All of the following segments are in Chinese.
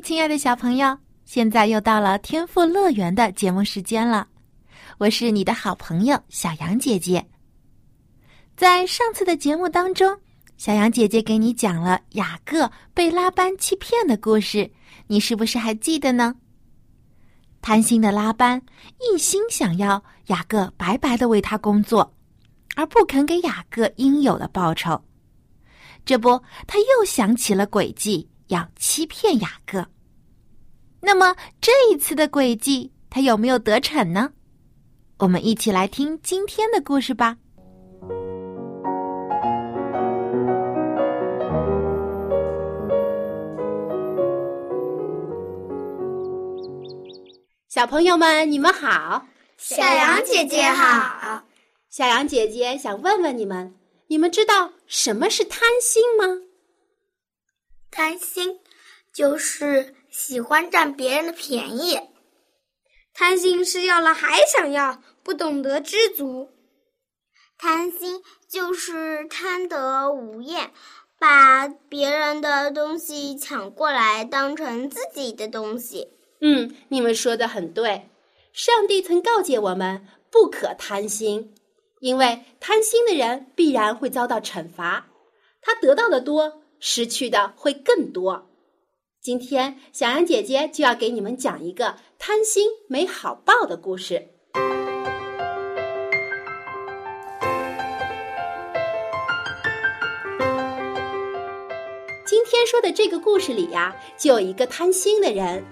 亲爱的小朋友，现在又到了天赋乐园的节目时间了。我是你的好朋友小羊姐姐。在上次的节目当中，小羊姐姐给你讲了雅各被拉班欺骗的故事，你是不是还记得呢？贪心的拉班一心想要雅各白白的为他工作，而不肯给雅各应有的报酬。这不，他又想起了诡计。要欺骗雅各，那么这一次的诡计他有没有得逞呢？我们一起来听今天的故事吧。小朋友们，你们好！小羊姐姐好！小羊姐姐想问问你们：你们知道什么是贪心吗？贪心就是喜欢占别人的便宜，贪心是要了还想要，不懂得知足。贪心就是贪得无厌，把别人的东西抢过来当成自己的东西。嗯，你们说的很对。上帝曾告诫我们不可贪心，因为贪心的人必然会遭到惩罚。他得到的多。失去的会更多。今天，小羊姐姐就要给你们讲一个贪心没好报的故事。今天说的这个故事里呀，就有一个贪心的人，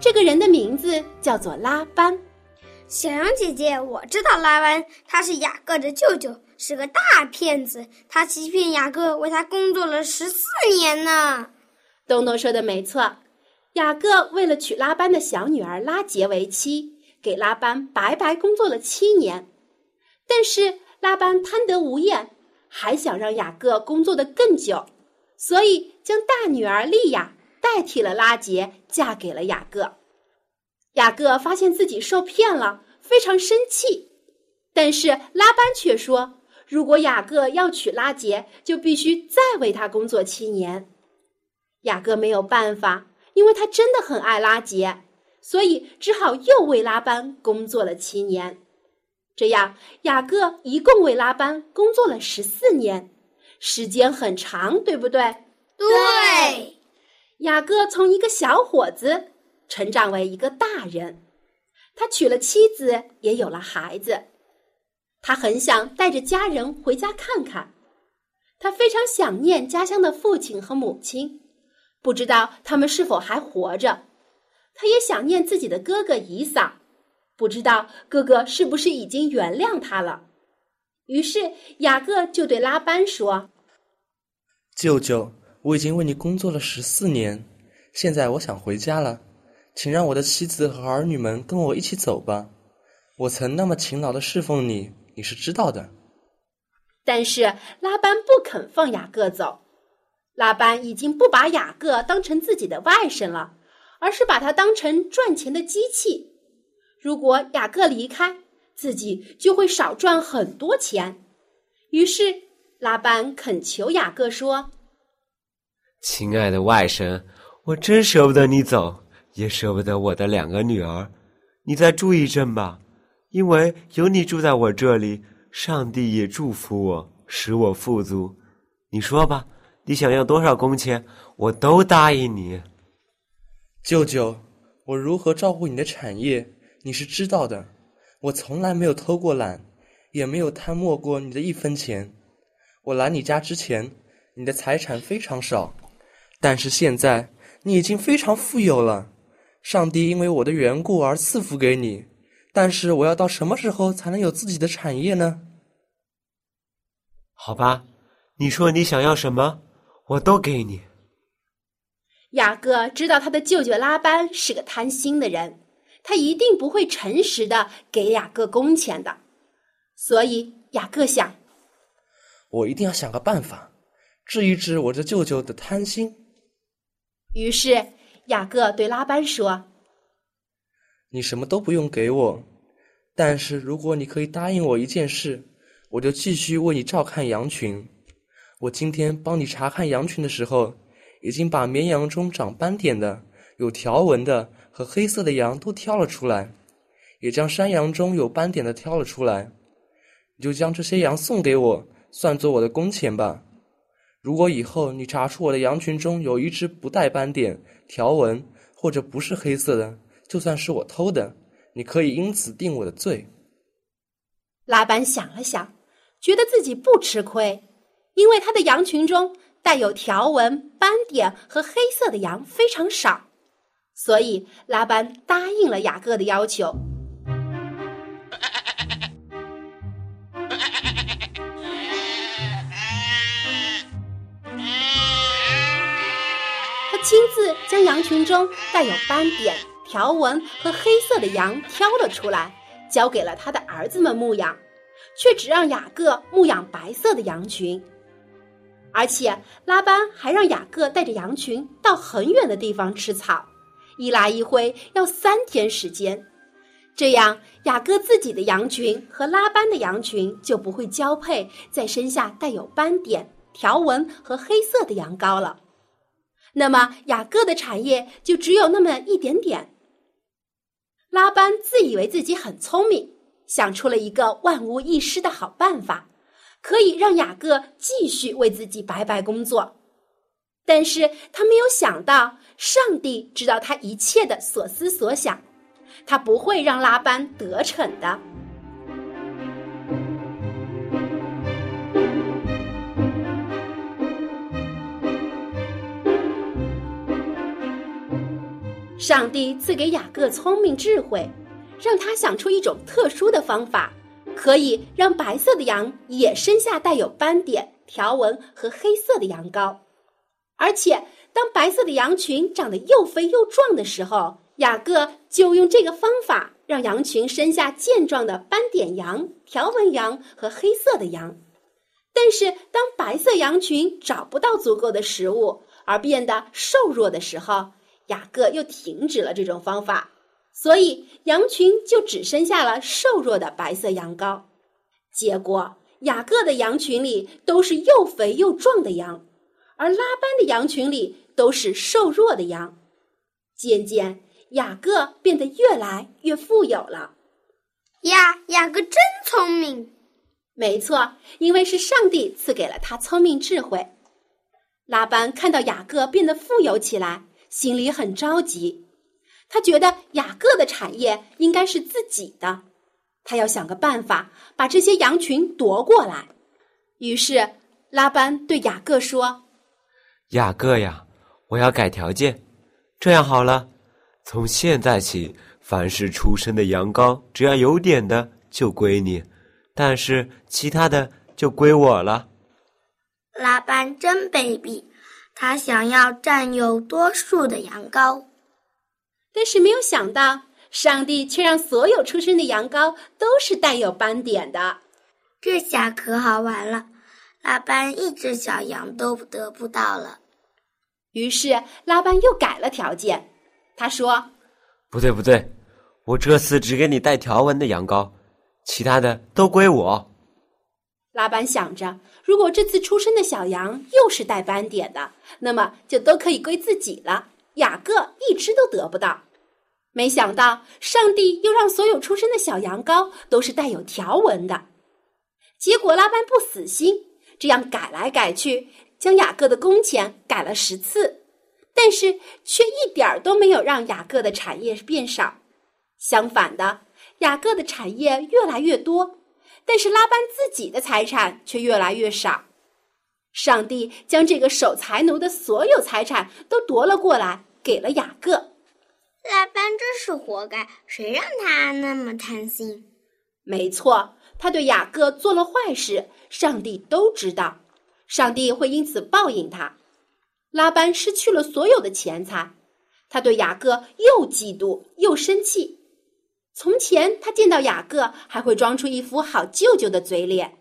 这个人的名字叫做拉班。小羊姐姐，我知道拉班，他是雅各的舅舅，是个大骗子。他欺骗雅各，为他工作了十四年呢。东东说的没错，雅各为了娶拉班的小女儿拉杰为妻，给拉班白白工作了七年。但是拉班贪得无厌，还想让雅各工作的更久，所以将大女儿利亚代替了拉杰，嫁给了雅各。雅各发现自己受骗了，非常生气。但是拉班却说：“如果雅各要娶拉杰，就必须再为他工作七年。”雅各没有办法，因为他真的很爱拉杰，所以只好又为拉班工作了七年。这样，雅各一共为拉班工作了十四年，时间很长，对不对？对。雅各从一个小伙子。成长为一个大人，他娶了妻子，也有了孩子。他很想带着家人回家看看，他非常想念家乡的父亲和母亲，不知道他们是否还活着。他也想念自己的哥哥以撒，不知道哥哥是不是已经原谅他了。于是雅各就对拉班说：“舅舅，我已经为你工作了十四年，现在我想回家了。”请让我的妻子和儿女们跟我一起走吧，我曾那么勤劳的侍奉你，你是知道的。但是拉班不肯放雅各走，拉班已经不把雅各当成自己的外甥了，而是把他当成赚钱的机器。如果雅各离开，自己就会少赚很多钱。于是拉班恳求雅各说：“亲爱的外甥，我真舍不得你走。”也舍不得我的两个女儿，你再住一阵吧，因为有你住在我这里，上帝也祝福我，使我富足。你说吧，你想要多少工钱，我都答应你。舅舅，我如何照顾你的产业，你是知道的。我从来没有偷过懒，也没有贪没过你的一分钱。我来你家之前，你的财产非常少，但是现在你已经非常富有了。上帝因为我的缘故而赐福给你，但是我要到什么时候才能有自己的产业呢？好吧，你说你想要什么，我都给你。雅各知道他的舅舅拉班是个贪心的人，他一定不会诚实的给雅各工钱的，所以雅各想，我一定要想个办法，治一治我这舅舅的贪心。于是雅各对拉班说：“你什么都不用给我，但是如果你可以答应我一件事，我就继续为你照看羊群。我今天帮你查看羊群的时候。”已经把绵羊中长斑点的、有条纹的和黑色的羊都挑了出来，也将山羊中有斑点的挑了出来。你就将这些羊送给我，算作我的工钱吧。如果以后你查出我的羊群中有一只不带斑点、条纹或者不是黑色的，就算是我偷的，你可以因此定我的罪。拉班想了想，觉得自己不吃亏，因为他的羊群中。带有条纹、斑点和黑色的羊非常少，所以拉班答应了雅各的要求。他亲自将羊群中带有斑点、条纹和黑色的羊挑了出来，交给了他的儿子们牧养，却只让雅各牧养白色的羊群。而且拉班还让雅各带着羊群到很远的地方吃草，一来一回要三天时间，这样雅各自己的羊群和拉班的羊群就不会交配，再生下带有斑点、条纹和黑色的羊羔了。那么雅各的产业就只有那么一点点。拉班自以为自己很聪明，想出了一个万无一失的好办法。可以让雅各继续为自己白白工作，但是他没有想到，上帝知道他一切的所思所想，他不会让拉班得逞的。上帝赐给雅各聪明智慧，让他想出一种特殊的方法。可以让白色的羊也生下带有斑点、条纹和黑色的羊羔，而且当白色的羊群长得又肥又壮的时候，雅各就用这个方法让羊群生下健壮的斑点羊、条纹羊和黑色的羊。但是，当白色羊群找不到足够的食物而变得瘦弱的时候，雅各又停止了这种方法。所以羊群就只剩下了瘦弱的白色羊羔，结果雅各的羊群里都是又肥又壮的羊，而拉班的羊群里都是瘦弱的羊。渐渐，雅各变得越来越富有了。呀，雅各真聪明！没错，因为是上帝赐给了他聪明智慧。拉班看到雅各变得富有起来，心里很着急。他觉得雅各的产业应该是自己的，他要想个办法把这些羊群夺过来。于是拉班对雅各说：“雅各呀，我要改条件，这样好了，从现在起，凡是出生的羊羔，只要有点的就归你，但是其他的就归我了。”拉班真卑鄙，他想要占有多数的羊羔。但是没有想到，上帝却让所有出生的羊羔都是带有斑点的。这下可好玩了，拉班一只小羊都得不到了。于是拉班又改了条件，他说：“不对，不对，我这次只给你带条纹的羊羔，其他的都归我。”拉班想着，如果这次出生的小羊又是带斑点的，那么就都可以归自己了。雅各一只都得不到，没想到上帝又让所有出生的小羊羔都是带有条纹的。结果拉班不死心，这样改来改去，将雅各的工钱改了十次，但是却一点儿都没有让雅各的产业变少。相反的，雅各的产业越来越多，但是拉班自己的财产却越来越少。上帝将这个守财奴的所有财产都夺了过来，给了雅各。拉班真是活该，谁让他那么贪心？没错，他对雅各做了坏事，上帝都知道，上帝会因此报应他。拉班失去了所有的钱财，他对雅各又嫉妒又生气。从前他见到雅各还会装出一副好舅舅的嘴脸，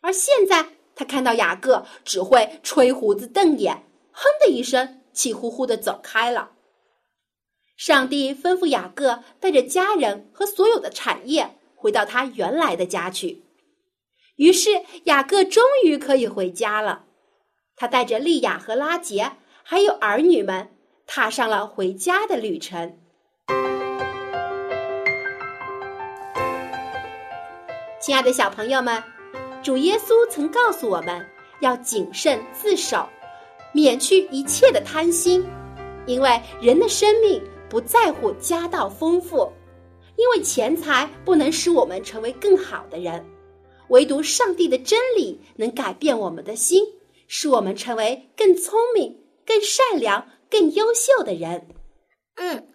而现在他看到雅各只会吹胡子瞪眼，哼的一声，气呼呼的走开了。上帝吩咐雅各带着家人和所有的产业回到他原来的家去。于是雅各终于可以回家了。他带着利亚和拉杰还有儿女们，踏上了回家的旅程。亲爱的小朋友们，主耶稣曾告诉我们要谨慎自守，免去一切的贪心，因为人的生命不在乎家道丰富，因为钱财不能使我们成为更好的人，唯独上帝的真理能改变我们的心，使我们成为更聪明、更善良、更优秀的人。嗯，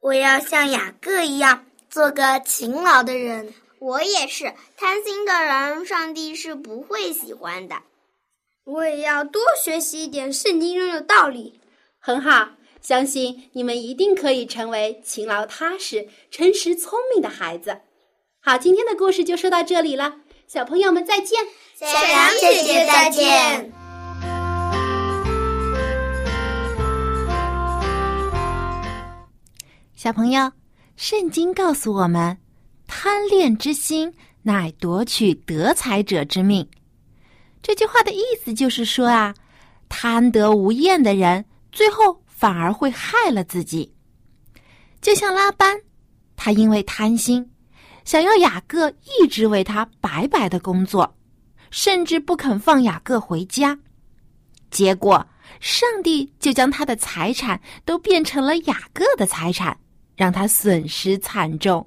我要像雅各一样，做个勤劳的人。我也是，贪心的人，上帝是不会喜欢的。我也要多学习一点圣经中的道理。很好，相信你们一定可以成为勤劳踏实、诚实聪明的孩子。好，今天的故事就说到这里了，小朋友们再见，小羊姐姐再见。小朋友，圣经告诉我们。贪恋之心，乃夺取得财者之命。这句话的意思就是说啊，贪得无厌的人，最后反而会害了自己。就像拉班，他因为贪心，想要雅各一直为他白白的工作，甚至不肯放雅各回家。结果，上帝就将他的财产都变成了雅各的财产，让他损失惨重。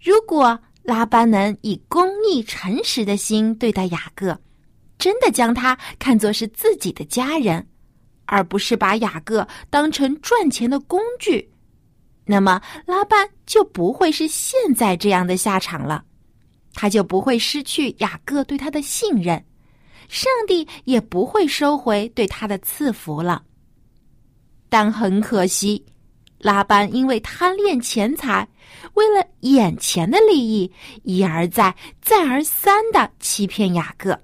如果拉班能以公义、诚实的心对待雅各，真的将他看作是自己的家人，而不是把雅各当成赚钱的工具，那么拉班就不会是现在这样的下场了，他就不会失去雅各对他的信任，上帝也不会收回对他的赐福了。但很可惜。拉班因为贪恋钱财，为了眼前的利益，一而再、再而三的欺骗雅各。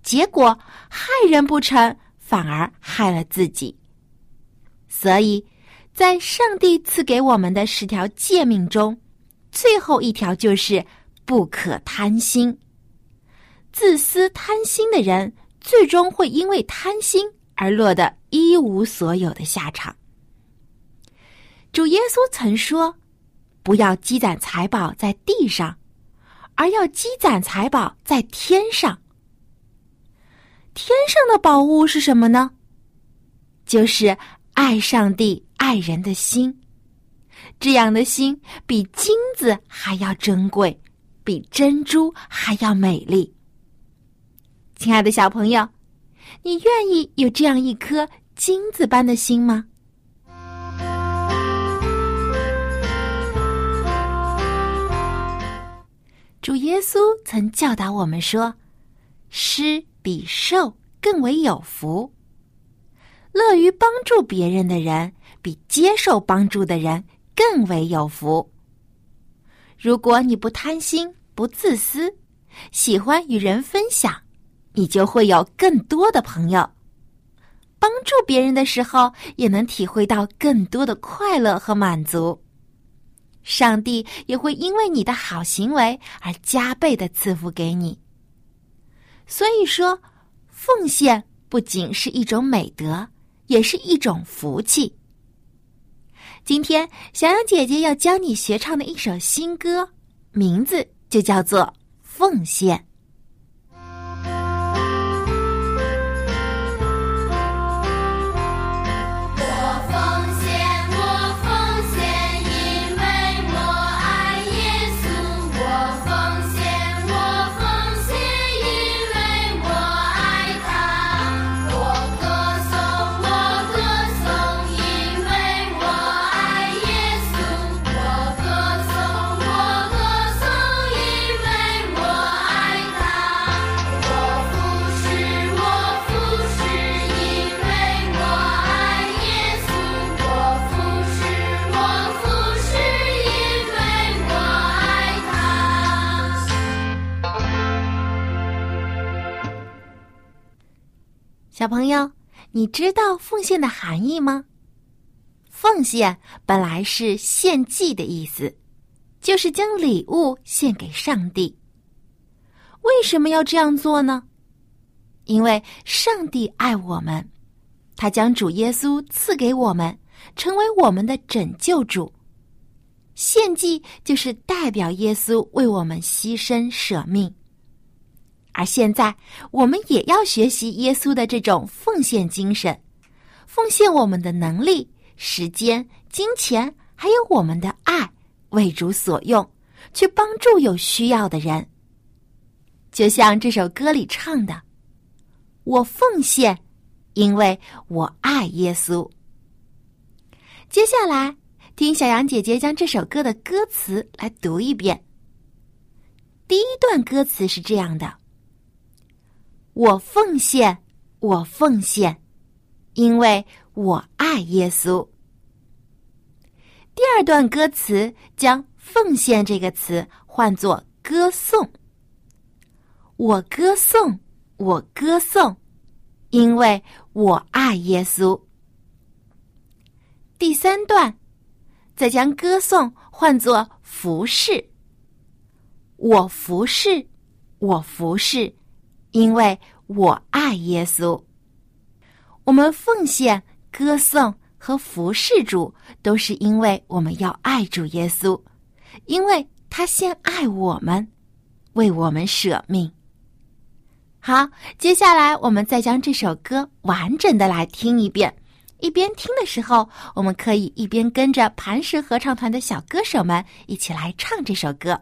结果害人不成，反而害了自己。所以，在上帝赐给我们的十条诫命中，最后一条就是不可贪心。自私贪心的人，最终会因为贪心而落得一无所有的下场。主耶稣曾说：“不要积攒财宝在地上，而要积攒财宝在天上。天上的宝物是什么呢？就是爱上帝、爱人的心。这样的心比金子还要珍贵，比珍珠还要美丽。亲爱的小朋友，你愿意有这样一颗金子般的心吗？”主耶稣曾教导我们说：“施比受更为有福。乐于帮助别人的人，比接受帮助的人更为有福。如果你不贪心、不自私，喜欢与人分享，你就会有更多的朋友。帮助别人的时候，也能体会到更多的快乐和满足。”上帝也会因为你的好行为而加倍的赐福给你。所以说，奉献不仅是一种美德，也是一种福气。今天，小杨姐姐要教你学唱的一首新歌，名字就叫做《奉献》。小朋友，你知道奉献的含义吗？奉献本来是献祭的意思，就是将礼物献给上帝。为什么要这样做呢？因为上帝爱我们，他将主耶稣赐给我们，成为我们的拯救主。献祭就是代表耶稣为我们牺牲舍命。而现在，我们也要学习耶稣的这种奉献精神，奉献我们的能力、时间、金钱，还有我们的爱，为主所用，去帮助有需要的人。就像这首歌里唱的：“我奉献，因为我爱耶稣。”接下来，听小杨姐姐将这首歌的歌词来读一遍。第一段歌词是这样的。我奉献，我奉献，因为我爱耶稣。第二段歌词将“奉献”这个词换作“歌颂”。我歌颂，我歌颂，因为我爱耶稣。第三段再将“歌颂”换作“服侍”。我服侍，我服侍。因为我爱耶稣，我们奉献、歌颂和服侍主，都是因为我们要爱主耶稣，因为他先爱我们，为我们舍命。好，接下来我们再将这首歌完整的来听一遍。一边听的时候，我们可以一边跟着磐石合唱团的小歌手们一起来唱这首歌。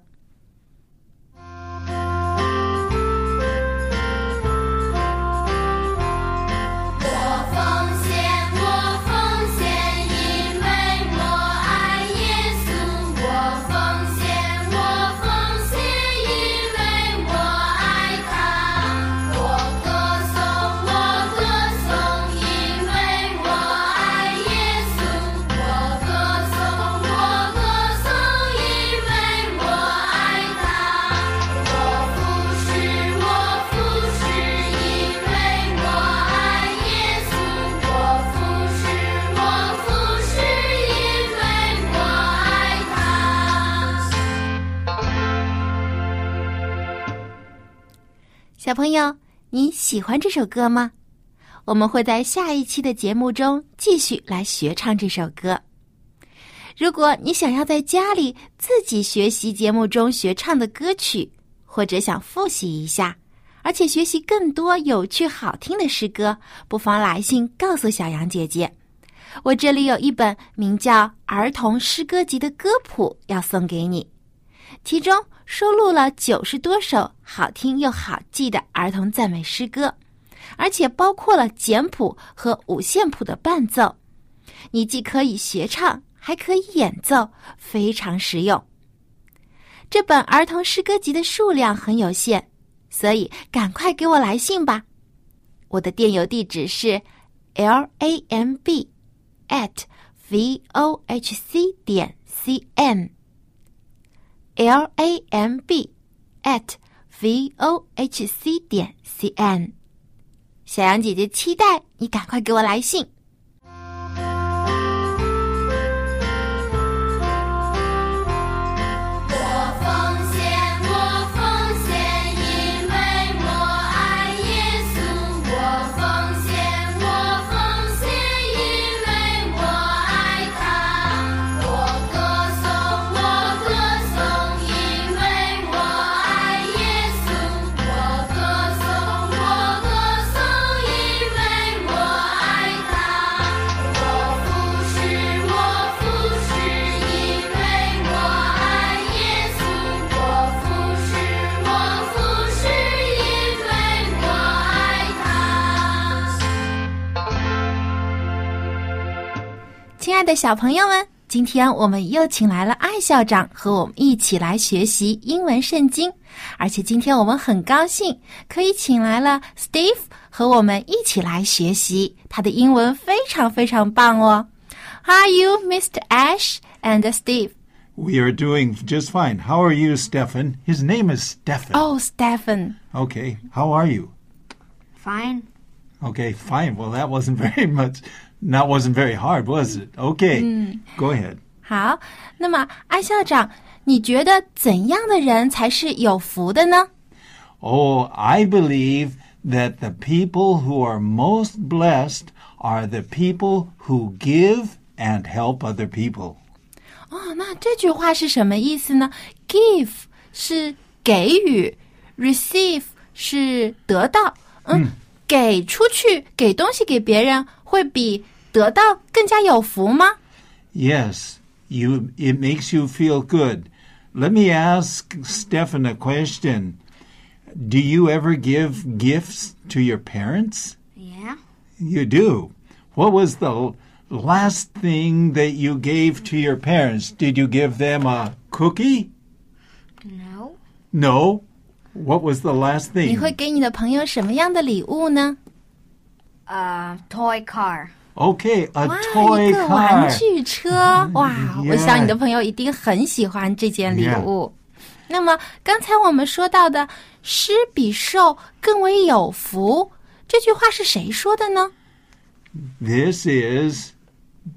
小朋友，你喜欢这首歌吗？我们会在下一期的节目中继续来学唱这首歌。如果你想要在家里自己学习节目中学唱的歌曲，或者想复习一下，而且学习更多有趣好听的诗歌，不妨来信告诉小杨姐姐。我这里有一本名叫《儿童诗歌集》的歌谱要送给你，其中。收录了九十多首好听又好记的儿童赞美诗歌，而且包括了简谱和五线谱的伴奏。你既可以学唱，还可以演奏，非常实用。这本儿童诗歌集的数量很有限，所以赶快给我来信吧。我的电邮地址是 l a m b at v o h c 点 c n。L a m b at v o h c 点 c n，小羊姐姐期待你赶快给我来信。亲爱的小朋友们，今天我们又请来了艾校长和我们一起来学习英文圣经，而且今天我们很高兴可以请来了 Steve 和我们一起来学习，他的英文非常非常棒哦。How are you, Mr. Ash and Steve? We are doing just fine. How are you, Stefan? His name is Stefan. Oh, Stefan. Okay. How are you? Fine. Okay, fine. Well, that wasn't very much. That wasn't very hard, was it? Okay, go ahead. 好，那么艾校长，你觉得怎样的人才是有福的呢？ Oh, I believe that the people who are most blessed are the people who give and help other people. 哦，那这句话是什么意思呢？Give 是给予，receive 是得到。嗯，给出去，给东西给别人，会比 得到更加有福吗？ Yes, you. It makes you feel good. Let me ask Stefan a question. Do you ever give gifts to your parents? Yeah. You do. What was the last thing that you gave to your parents? Did you give them a cookie? No. No. What was the last 你 thing? 会给你的朋友什么样的礼物呢？ Uh, toy car. Okay, a 哇，toy 一个玩 car. 具车！哇，我想你的朋友一定很喜欢这件礼物。那么刚才我们说到的“施比受更为有福”这句话是谁说的呢？This is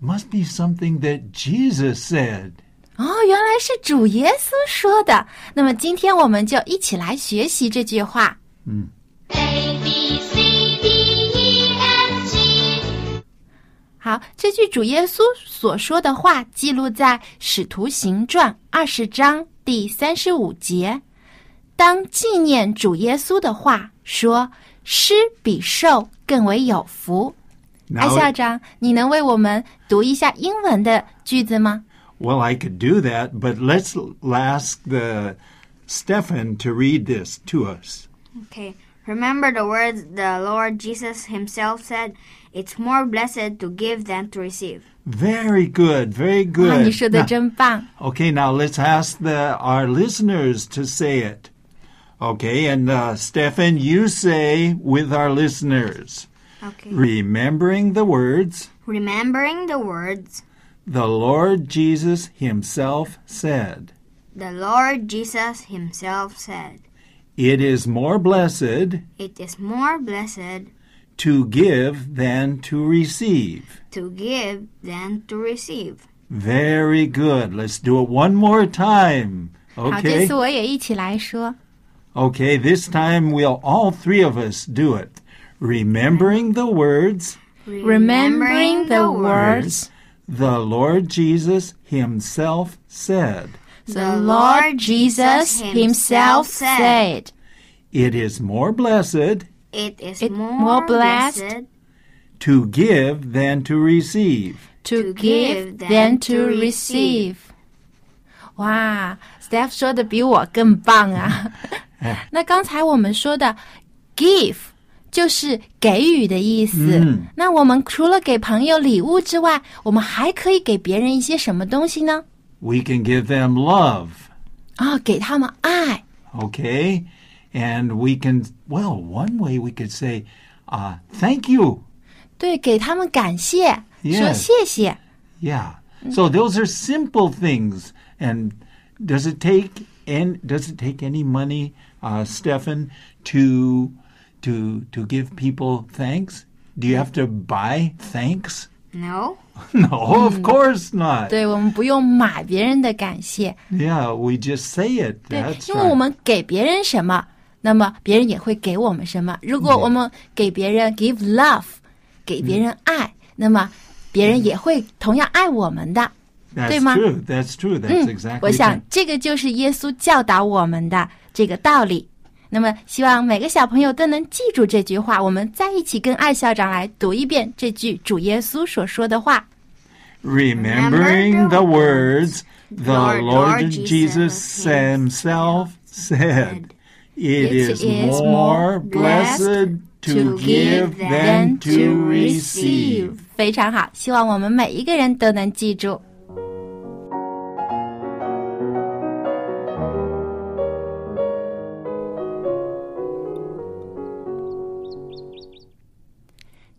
must be something that Jesus said. 哦，原来是主耶稣说的。那么今天我们就一起来学习这句话。A 好，这句主耶稣所说的话记录在《使徒行传》二十章第三十五节。当纪念主耶稣的话，说“施比受更为有福”。艾 Now, 校长，你能为我们读一下英文的句子吗？ well, I could do that, but let's ask the Stefan to read this to us. Okay. Remember the words the Lord Jesus himself said, It's more blessed to give than to receive. Very good, very 哇， good. 你说的 Now- 真棒！ Okay, now let's ask the our listeners to say it. Okay, and uh, Stefan, you say with our listeners, Okay. remembering the words Remembering the words the Lord Jesus Himself said. the Lord Jesus himself said, It is more blessed It is more blessed to give than to receive. To give than to receive. Very good. Let's do it one more time. Okay. Okay, this time we'll all three of us do it. Remembering the words. Remembering the words. The Lord Jesus Himself said. The Lord Jesus Himself said. It is more blessed. It is It more, more blessed blessed to give than to receive. to To give give than than to to receive。哇，Steph 说的比我更棒啊！那刚才我们说的 give 就是给予的意思。嗯那我们除了给朋友礼物之外，我们还可以给别人一些什么东西呢？ We can give them love. 啊、给他们爱。 Okay? And we can, well, one way we could say, uh, thank you. 对，给他们感谢 Yes 说谢谢。 Yeah. So those are simple things. And does it take and does it take any money, uh, Stefan, to to to give people thanks? Do you have to buy thanks? No? No, of course not. 对，我们不用买别人的感谢， Yeah, we just say it. 对 That's，因为我 right. 们给别人什么， 那么别人也会给我们什么？如果我们给别人 give love，给别人爱，那么别人也会同样爱我们的，对吗？That's true. That's true. That's exactly. 嗯，我想这个就是耶稣教导我们的这个道理。那么希望每个小朋友都能记住这句话。我们再一起跟艾校长来读一遍这句主耶稣所说的话。Remembering the words the Lord Jesus Himself said. It is more blessed to give than to receive. 非常好，希望我们每一个人都能记住。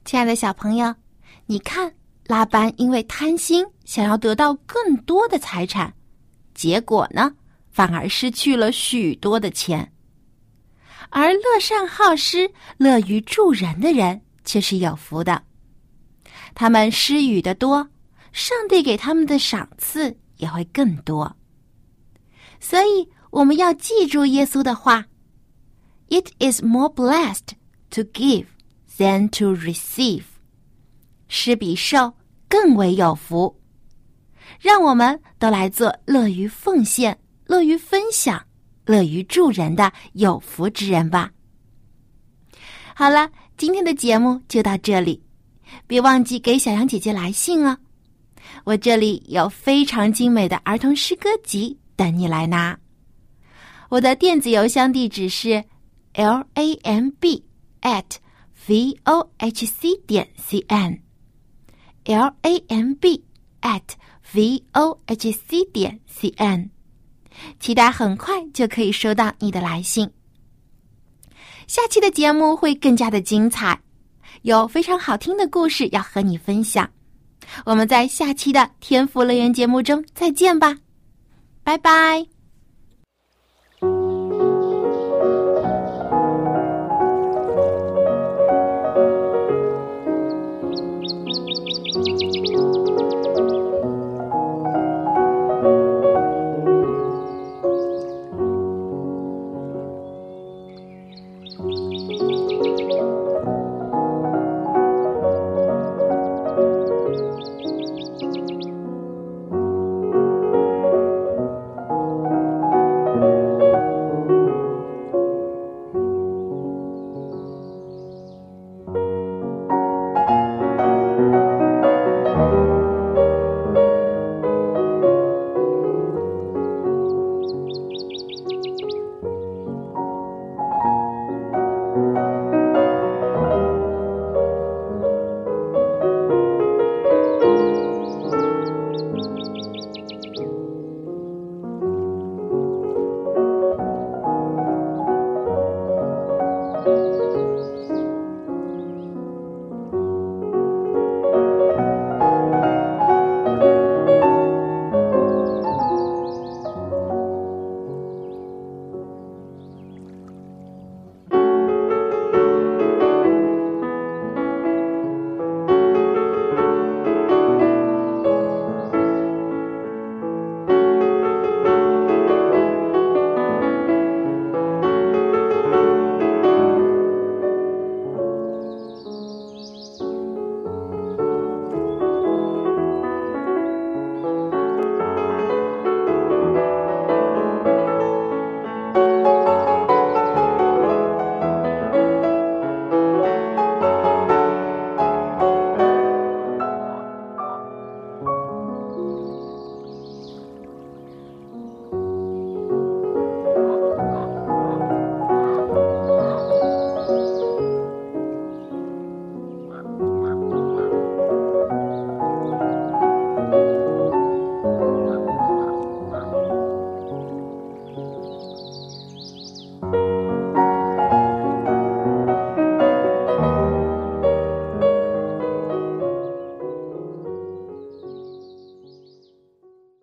亲爱的小朋友，你看，拉班因为贪心，想要得到更多的财产，结果呢，反而失去了许多的钱。而乐善好施、乐于助人的人，却是有福的。他们施予的多，上帝给他们的赏赐也会更多。所以我们要记住耶稣的话：“It is more blessed to give than to receive。”施比受更为有福。让我们都来做乐于奉献、乐于分享、乐于助人的有福之人吧。好了，今天的节目就到这里，别忘记给小杨姐姐来信哦。我这里有非常精美的儿童诗歌集等你来拿。我的电子邮箱地址是 l a m b at v o h c 点 c n l a m b at v o h c 点 c n，期待很快就可以收到你的来信。下期的节目会更加的精彩，有非常好听的故事要和你分享。我们在下期的天赋乐园节目中再见吧，拜拜。